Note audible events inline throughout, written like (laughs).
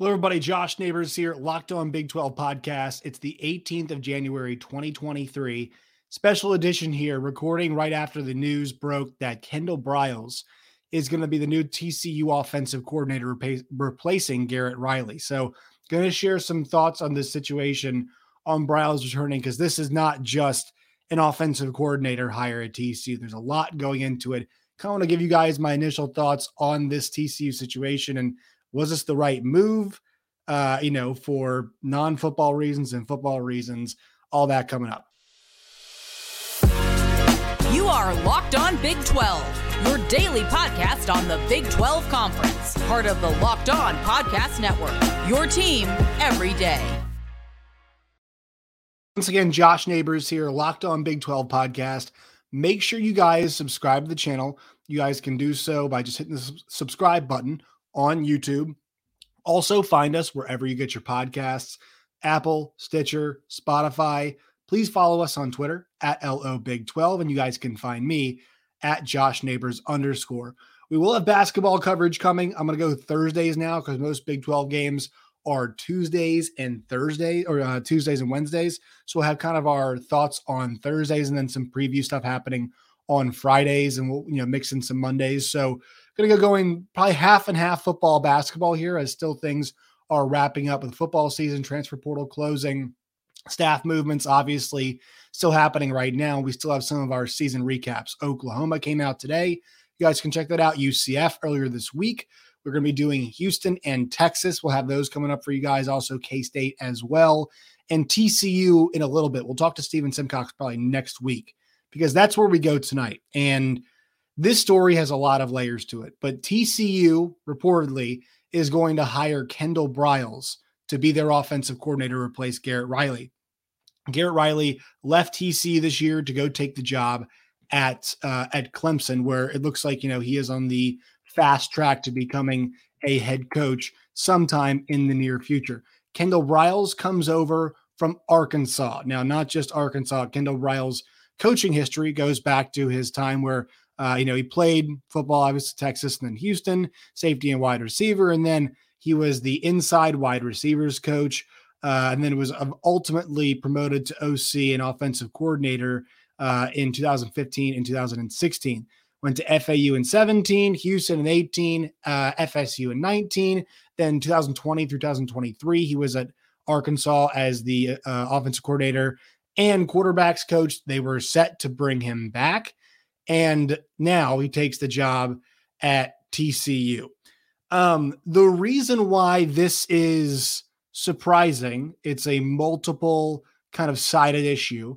Hello, everybody. Josh Neighbors here, Locked On Big 12 podcast. It's the 18th of January, 2023. Special edition here, recording right after the news broke that Kendall Briles is going to be the new TCU offensive coordinator, replacing Garrett Riley. So, going to share some thoughts on this situation on Briles returning because this is not just an offensive coordinator hire at TCU. There's a lot going into it. Kind of want to give you guys my initial thoughts on this TCU situation and was this the right move? Uh, you know, for non-football reasons and football reasons, all that coming up. You are Locked On Big 12, your daily podcast on the Big 12 Conference, part of the Locked On Podcast Network. Your team every day. Once again, Josh Neighbors here, Locked On Big 12 podcast. Make sure you guys subscribe to the channel. You guys can do so by just hitting the subscribe button on YouTube. Also, find us wherever you get your podcasts Apple, Stitcher, Spotify. Please follow us on Twitter at LO Big 12, and you guys can find me at Josh Neighbors underscore. We will have basketball coverage coming. I'm going to go Thursdays now because most Big 12 games are Tuesdays and Thursdays or uh, Tuesdays and Wednesdays. So we'll have kind of our thoughts on Thursdays and then some preview stuff happening on Fridays and we'll you know mix in some Mondays. So to go going probably half and half football basketball here as still things are wrapping up with football season, transfer portal closing, staff movements obviously still happening right now. We still have some of our season recaps. Oklahoma came out today. You guys can check that out. UCF earlier this week. We're going to be doing Houston and Texas. We'll have those coming up for you guys. Also, K State as well. And TCU in a little bit. We'll talk to Steven Simcox probably next week because that's where we go tonight. And this story has a lot of layers to it. But TCU reportedly is going to hire Kendall Briles to be their offensive coordinator to replace Garrett Riley. Garrett Riley left TCU this year to go take the job at uh, at Clemson, where it looks like you know he is on the fast track to becoming a head coach sometime in the near future. Kendall Briles comes over from Arkansas. Now, not just Arkansas. Kendall Briles' coaching history goes back to his time where uh, you know he played football, obviously Texas and then Houston, safety and wide receiver, and then he was the inside wide receivers coach, uh, and then was ultimately promoted to OC and offensive coordinator uh, in 2015 and 2016 went to FAU in 17, Houston in 18, uh, FSU in 19. Then 2020 through 2023, he was at Arkansas as the uh, offensive coordinator and quarterbacks coach. They were set to bring him back. And now he takes the job at TCU. Um, the reason why this is surprising, it's a multiple kind of sided issue.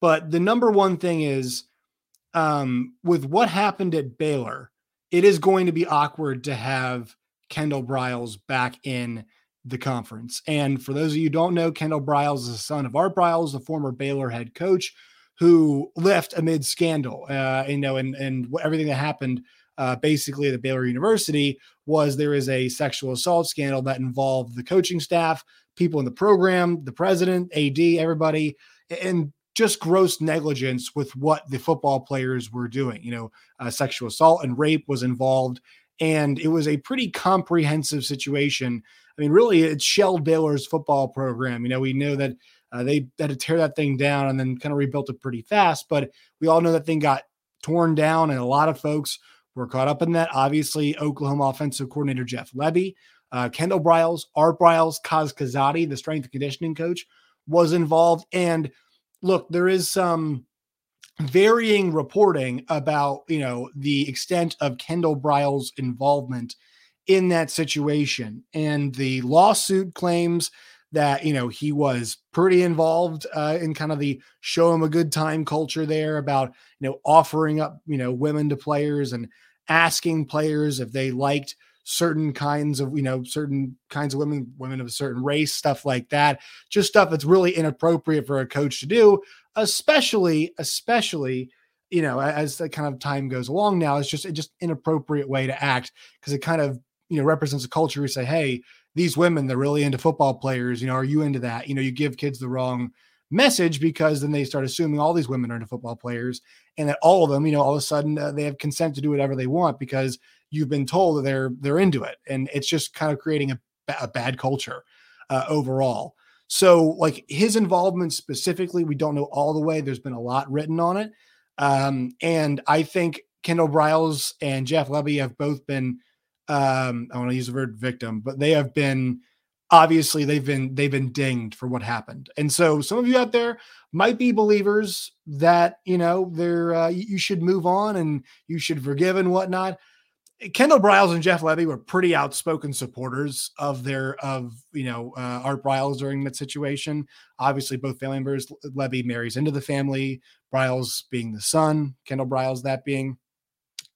But the number one thing is um, with what happened at Baylor, it is going to be awkward to have Kendall Briles back in the conference. And for those of you who don't know, Kendall Briles is the son of Art Briles, the former Baylor head coach, who left amid scandal. Uh, you know, and and everything that happened uh, basically at Baylor University was there is a sexual assault scandal that involved the coaching staff, people in the program, the president, AD, everybody, and just gross negligence with what the football players were doing. You know, uh, sexual assault and rape was involved, and it was a pretty comprehensive situation. I mean, really, it shelled Baylor's football program. You know, we know that uh, they had to tear that thing down and then kind of rebuilt it pretty fast, but we all know that thing got torn down, and a lot of folks were caught up in that. Obviously, Oklahoma offensive coordinator Jeff Lebby, uh, Kendall Briles, Art Briles, Kaz Kazadi, the strength and conditioning coach, was involved, and look, there is some varying reporting about you know the extent of Kendall Briles' involvement in that situation, and the lawsuit claims that you know he was pretty involved uh, in kind of the show him a good time culture there about you know offering up you know women to players and asking players if they liked certain kinds of you know certain kinds of women women of a certain race stuff like that just stuff that's really inappropriate for a coach to do especially especially you know as the kind of time goes along now it's just a just inappropriate way to act because it kind of you know represents a culture you say hey these women they're really into football players you know are you into that? You know you give kids the wrong message because then they start assuming all these women are into football players and that all of them you know all of a sudden uh, they have consent to do whatever they want because you've been told that they're they're into it and it's just kind of creating a a bad culture uh, overall. So, like his involvement specifically, we don't know all the way. There's been a lot written on it. Um, and I think Kendall Briles and Jeff Lebby have both been, um, I want to use the word victim, but they have been obviously they've been they've been dinged for what happened. And so some of you out there might be believers that you know they're uh, you should move on and you should forgive and whatnot. Kendall Briles and Jeff Lebby were pretty outspoken supporters of their of you know uh, Art Briles during that situation. Obviously, both family members. Lebby marries into the family. Briles being the son, Kendall Briles that being,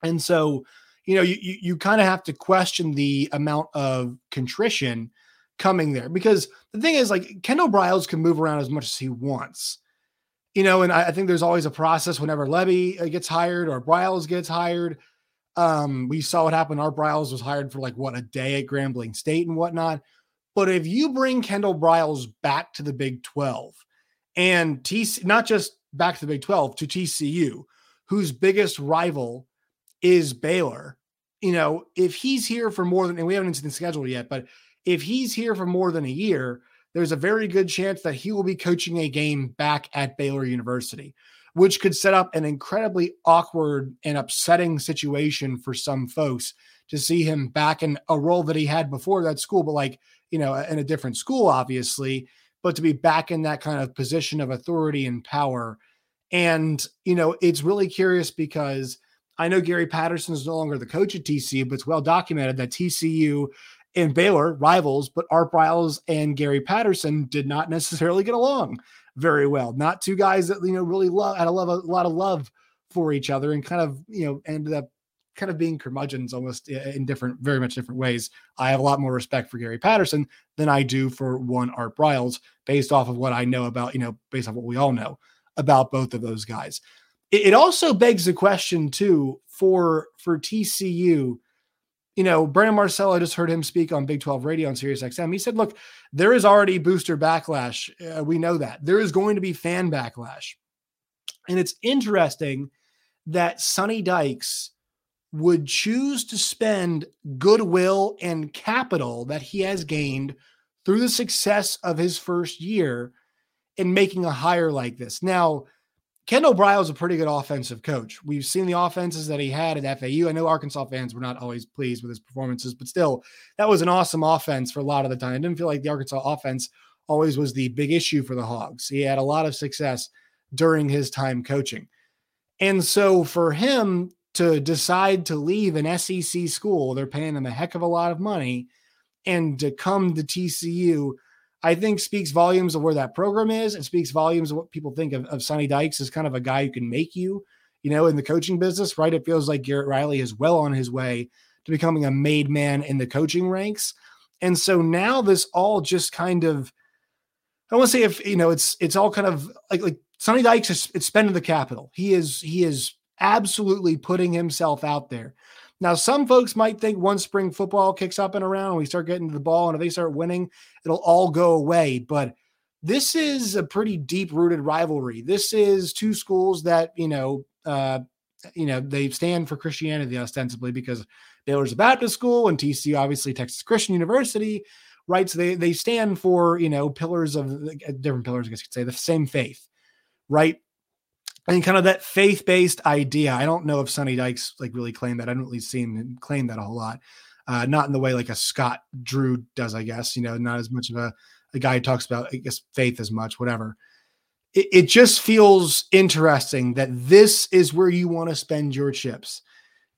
and so you know you you, you kind of have to question the amount of contrition coming there because the thing is like Kendall Briles can move around as much as he wants. You know, and I, I think there's always a process whenever Lebby uh, gets hired or Briles gets hired um, we saw what happened. Art Briles was hired for like what a day at Grambling State and whatnot. But if you bring Kendall Briles back to the Big 12 and TC, not just back to the Big 12 to TCU, whose biggest rival is Baylor, you know, if he's here for more than, and we haven't seen the schedule yet, but if he's here for more than a year, there's a very good chance that he will be coaching a game back at Baylor University, which could set up an incredibly awkward and upsetting situation for some folks to see him back in a role that he had before that school, but like, you know, in a different school, obviously, but to be back in that kind of position of authority and power. And, you know, it's really curious because I know Gary Patterson is no longer the coach at TCU, but it's well documented that TCU and Baylor, rivals, but Art Briles and Gary Patterson did not necessarily get along very well. Not two guys that you know really love had a love a lot of love for each other and kind of you know ended up kind of being curmudgeons almost in different, very much different ways. I have a lot more respect for Gary Patterson than I do for one Art Briles, based off of what I know about, you know, based off what we all know about both of those guys. It, it also begs the question too for for TCU you know, Brandon Marcello, I just heard him speak on Big 12 radio on Sirius XM. He said, look, there is already booster backlash. Uh, we know that. There is going to be fan backlash. And it's interesting that Sonny Dykes would choose to spend goodwill and capital that he has gained through the success of his first year in making a hire like this. Now, Kendall Briles is a pretty good offensive coach. We've seen the offenses that he had at FAU. I know Arkansas fans were not always pleased with his performances, but still, that was an awesome offense for a lot of the time. I didn't feel like the Arkansas offense always was the big issue for the Hogs. He had a lot of success during his time coaching. And so for him to decide to leave an SEC school, they're paying him a heck of a lot of money, and to come to TCU I think speaks volumes of where that program is. It speaks volumes of what people think of, of Sonny Dykes as kind of a guy who can make you, you know, in the coaching business, right? It feels like Garrett Riley is well on his way to becoming a made man in the coaching ranks. And so now this all just kind of, I want to say if, you know, it's, it's all kind of like, like Sonny Dykes is it's spending the capital. He is, he is absolutely putting himself out there. Now, some folks might think once spring football kicks up and around and we start getting to the ball and if they start winning, it'll all go away. But this is a pretty deep rooted rivalry. This is two schools that, you know, uh, you know, they stand for Christianity ostensibly because Baylor's a Baptist school and TC, obviously Texas Christian University, right? So they, they stand for, you know, pillars of different pillars, I guess you could say, the same faith, right? And kind of that faith-based idea. I don't know if Sonny Dykes like really claimed that. I don't really see him claim that a whole lot. Uh, not in the way like a Scott Drew does, I guess. You know, not as much of a, a guy who talks about I guess faith as much, whatever. It, it just feels interesting that this is where you want to spend your chips.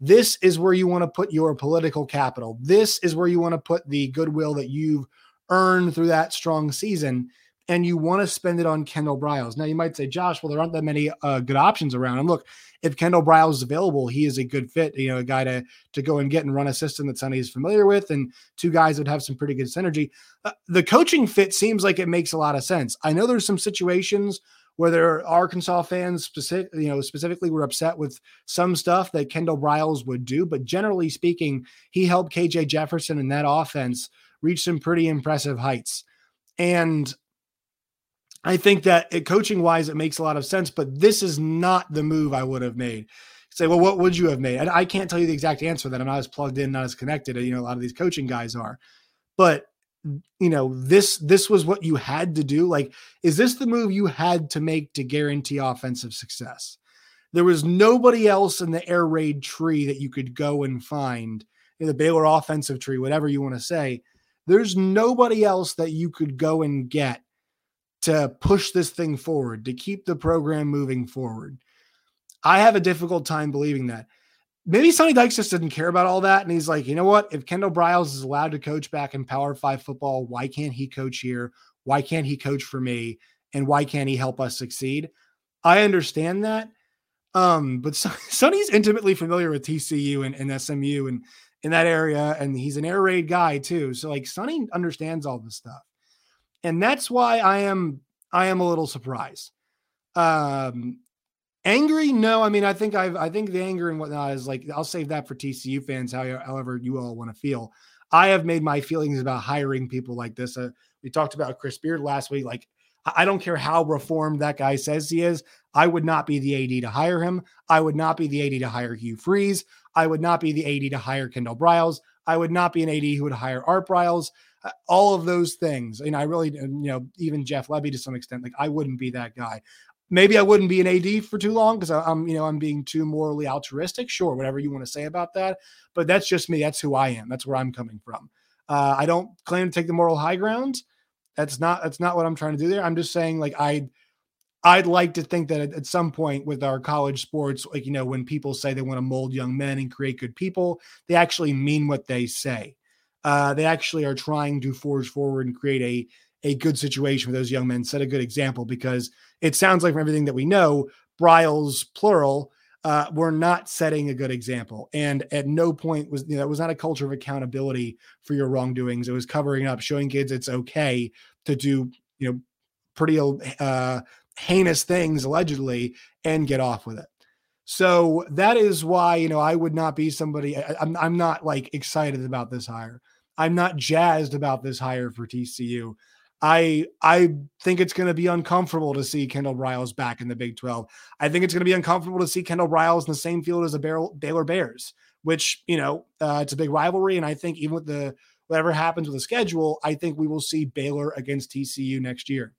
This is where you want to put your political capital. This is where you want to put the goodwill that you've earned through that strong season and you want to spend it on Kendall Briles. Now you might say, Josh, well, there aren't that many uh, good options around. And look, if Kendall Briles is available, he is a good fit. You know, a guy to to go and get and run a system that Sonny is familiar with, and two guys that have some pretty good synergy. Uh, the coaching fit seems like it makes a lot of sense. I know there's some situations where there are Arkansas fans specific, you know, specifically were upset with some stuff that Kendall Briles would do, but generally speaking, he helped KJ Jefferson in that offense reach some pretty impressive heights. And I think that coaching wise, it makes a lot of sense, but this is not the move I would have made. Say, well, what would you have made? And I can't tell you the exact answer that I'm not as plugged in, not as connected. You know, a lot of these coaching guys are, but you know this this was what you had to do like is this the move you had to make to guarantee offensive success there was nobody else in the air raid tree that you could go and find in the Baylor offensive tree whatever you want to say there's nobody else that you could go and get to push this thing forward to keep the program moving forward i have a difficult time believing that maybe Sonny Dykes just didn't care about all that. And he's like, you know what? If Kendall Briles is allowed to coach back in Power Five football, why can't he coach here? Why can't he coach for me? And why can't he help us succeed? I understand that. Um, but (laughs) Sonny's intimately familiar with TCU and, and SMU and in that area, and he's an air raid guy too. So like Sonny understands all this stuff. And that's why I am I am a little surprised. Um, Angry? No, I mean, I think I've, I think the anger and whatnot is like, I'll save that for TCU fans, however you all want to feel. I have made my feelings about hiring people like this. Uh, we talked about Chris Beard last week. Like, I don't care how reformed that guy says he is. I would not be the AD to hire him. I would not be the AD to hire Hugh Freeze. I would not be the AD to hire Kendall Briles. I would not be an AD who would hire Art Briles. Uh, all of those things. And I really, you know, even Jeff Lebby to some extent, like I wouldn't be that guy maybe I wouldn't be an AD for too long because I'm, you know, I'm being too morally altruistic. Sure, whatever you want to say about that, but that's just me. That's who I am. That's where I'm coming from. Uh, I don't claim to take the moral high ground. That's not that's not what I'm trying to do there. I'm just saying like I. I'd like to think that at, at some point with our college sports, like, you know, when people say they want to mold young men and create good people, they actually mean what they say. Uh, they actually are trying to forge forward and create a a good situation for those young men, set a good example because it sounds like from everything that we know, Briles plural, uh, we're not setting a good example. And at no point was you know it was not a culture of accountability for your wrongdoings. It was covering up, showing kids it's okay to do you know pretty uh, heinous things allegedly and get off with it. So that is why you know I would not be somebody. I, I'm I'm not like excited about this hire. I'm not jazzed about this hire for TCU. I I think it's going to be uncomfortable to see Kendall Briles back in the Big 12. I think it's going to be uncomfortable to see Kendall Briles in the same field as the Baylor Bears, which you know uh, it's a big rivalry, and I think even with the whatever happens with the schedule, I think we will see Baylor against TCU next year.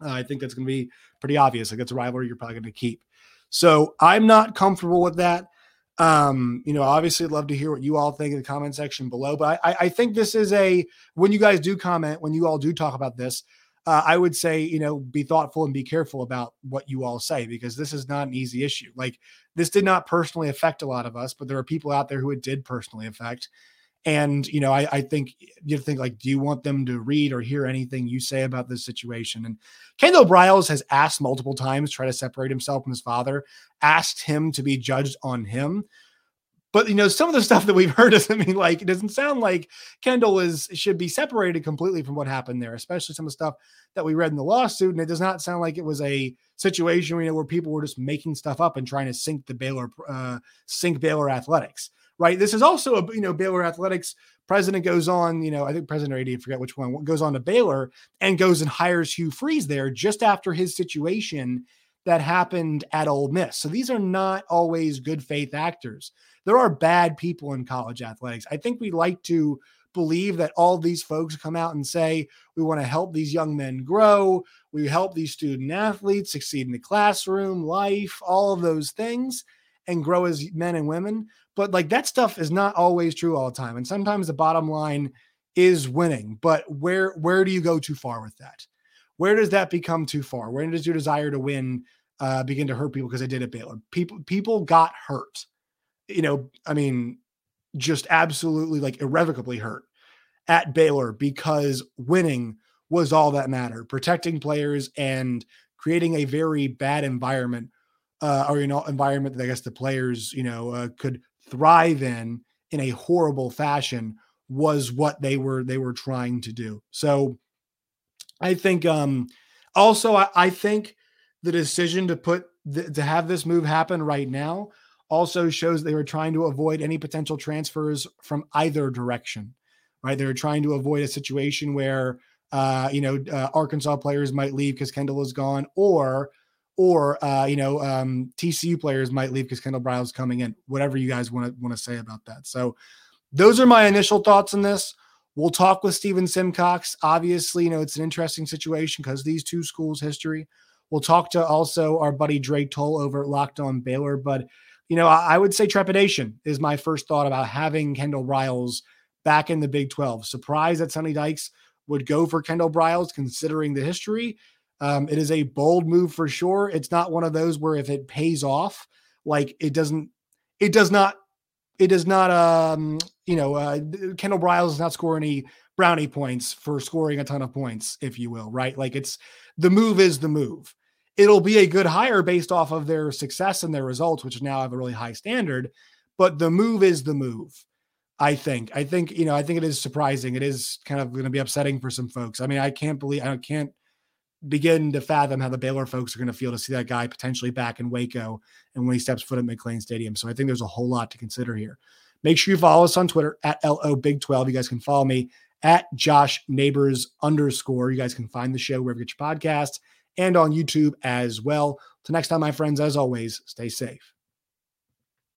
Uh, I think that's going to be pretty obvious. Like it's a rivalry you're probably going to keep. So I'm not comfortable with that. Um, you know, obviously, I'd love to hear what you all think in the comment section below. But I, I think this is a when you guys do comment, when you all do talk about this, uh, I would say, you know, be thoughtful and be careful about what you all say because this is not an easy issue. Like, this did not personally affect a lot of us, but there are people out there who it did personally affect. And you know, I, I think you think like, do you want them to read or hear anything you say about this situation? And Kendall Briles has asked multiple times, try to separate himself from his father, asked him to be judged on him. But you know, some of the stuff that we've (laughs) heard doesn't mean like it doesn't sound like Kendall is should be separated completely from what happened there, especially some of the stuff that we read in the lawsuit. And it does not sound like it was a situation you know, where people were just making stuff up and trying to sink the Baylor uh, sink Baylor athletics right? This is also a you know Baylor athletics president goes on, you know, I think president or AD, I forget which one, goes on to Baylor and goes and hires Hugh Freeze there just after his situation that happened at Ole Miss. So these are not always good faith actors. There are bad people in college athletics. I think we like to believe that all these folks come out and say we want to help these young men grow, we help these student athletes succeed in the classroom, life, all of those things and grow as men and women. But like that stuff is not always true all the time. And sometimes the bottom line is winning. But where where do you go too far with that? Where does that become too far? Where does your desire to win uh, begin to hurt people because they did at Baylor? People people got hurt. You know, I mean, just absolutely like irrevocably hurt at Baylor because winning was all that mattered. Protecting players and creating a very bad environment uh, or you know environment that I guess the players you know uh, could thrive in in a horrible fashion was what they were they were trying to do. So I think um also I, I think the decision to put the, to have this move happen right now also shows they were trying to avoid any potential transfers from either direction. Right? They were trying to avoid a situation where uh, you know uh, Arkansas players might leave because Kendall is gone, or or uh, you know um, TCU players might leave because Kendall Briles is coming in. Whatever you guys want to want to say about that. So those are my initial thoughts on this. We'll talk with Stephen Simcox. Obviously, you know, it's an interesting situation because these two schools' history. We'll talk to also our buddy Drake Toll over at Locked On Baylor. But, you know, I, I would say trepidation is my first thought about having Kendall Briles back in the Big 12. Surprised that Sonny Dykes would go for Kendall Briles considering the history. Um, it is a bold move for sure. It's not one of those where if it pays off, like it doesn't, it does not, it does not, um, you know, uh, Kendall Briles does not score any brownie points for scoring a ton of points, if you will, right? Like it's the move is the move it'll be a good hire based off of their success and their results, which now have a really high standard. But the move is the move. I think. I think, you know, I think it is surprising. It is kind of going to be upsetting for some folks. I mean, I can't believe, I can't begin to fathom how the Baylor folks are going to feel to see that guy potentially back in Waco and when he steps foot at McLane Stadium. So I think there's a whole lot to consider here. Make sure you follow us on Twitter at LO Big 12. You guys can follow me at Josh Neighbors underscore. You guys can find the show wherever you get your podcasts and on YouTube as well. Till next time, my friends, as always, stay safe.